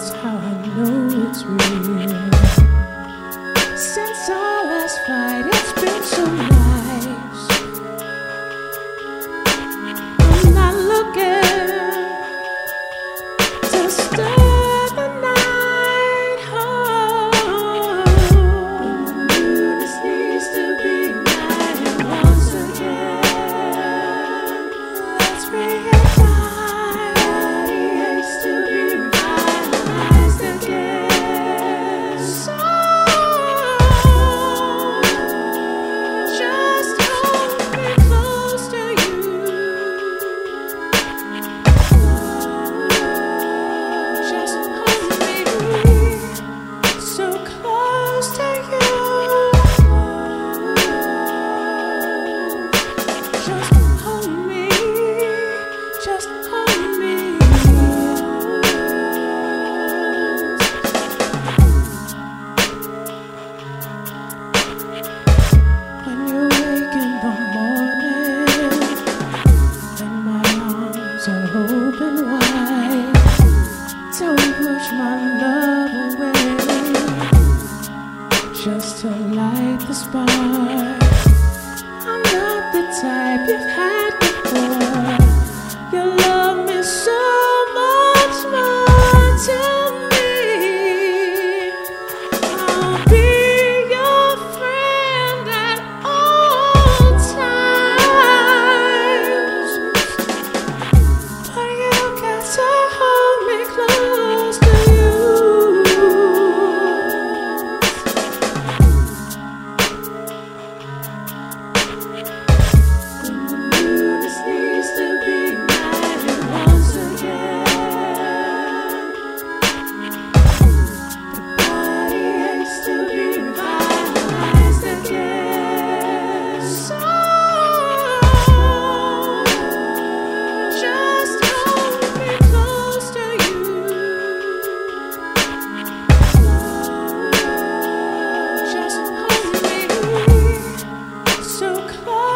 That's how I know it's real. Precious. to come.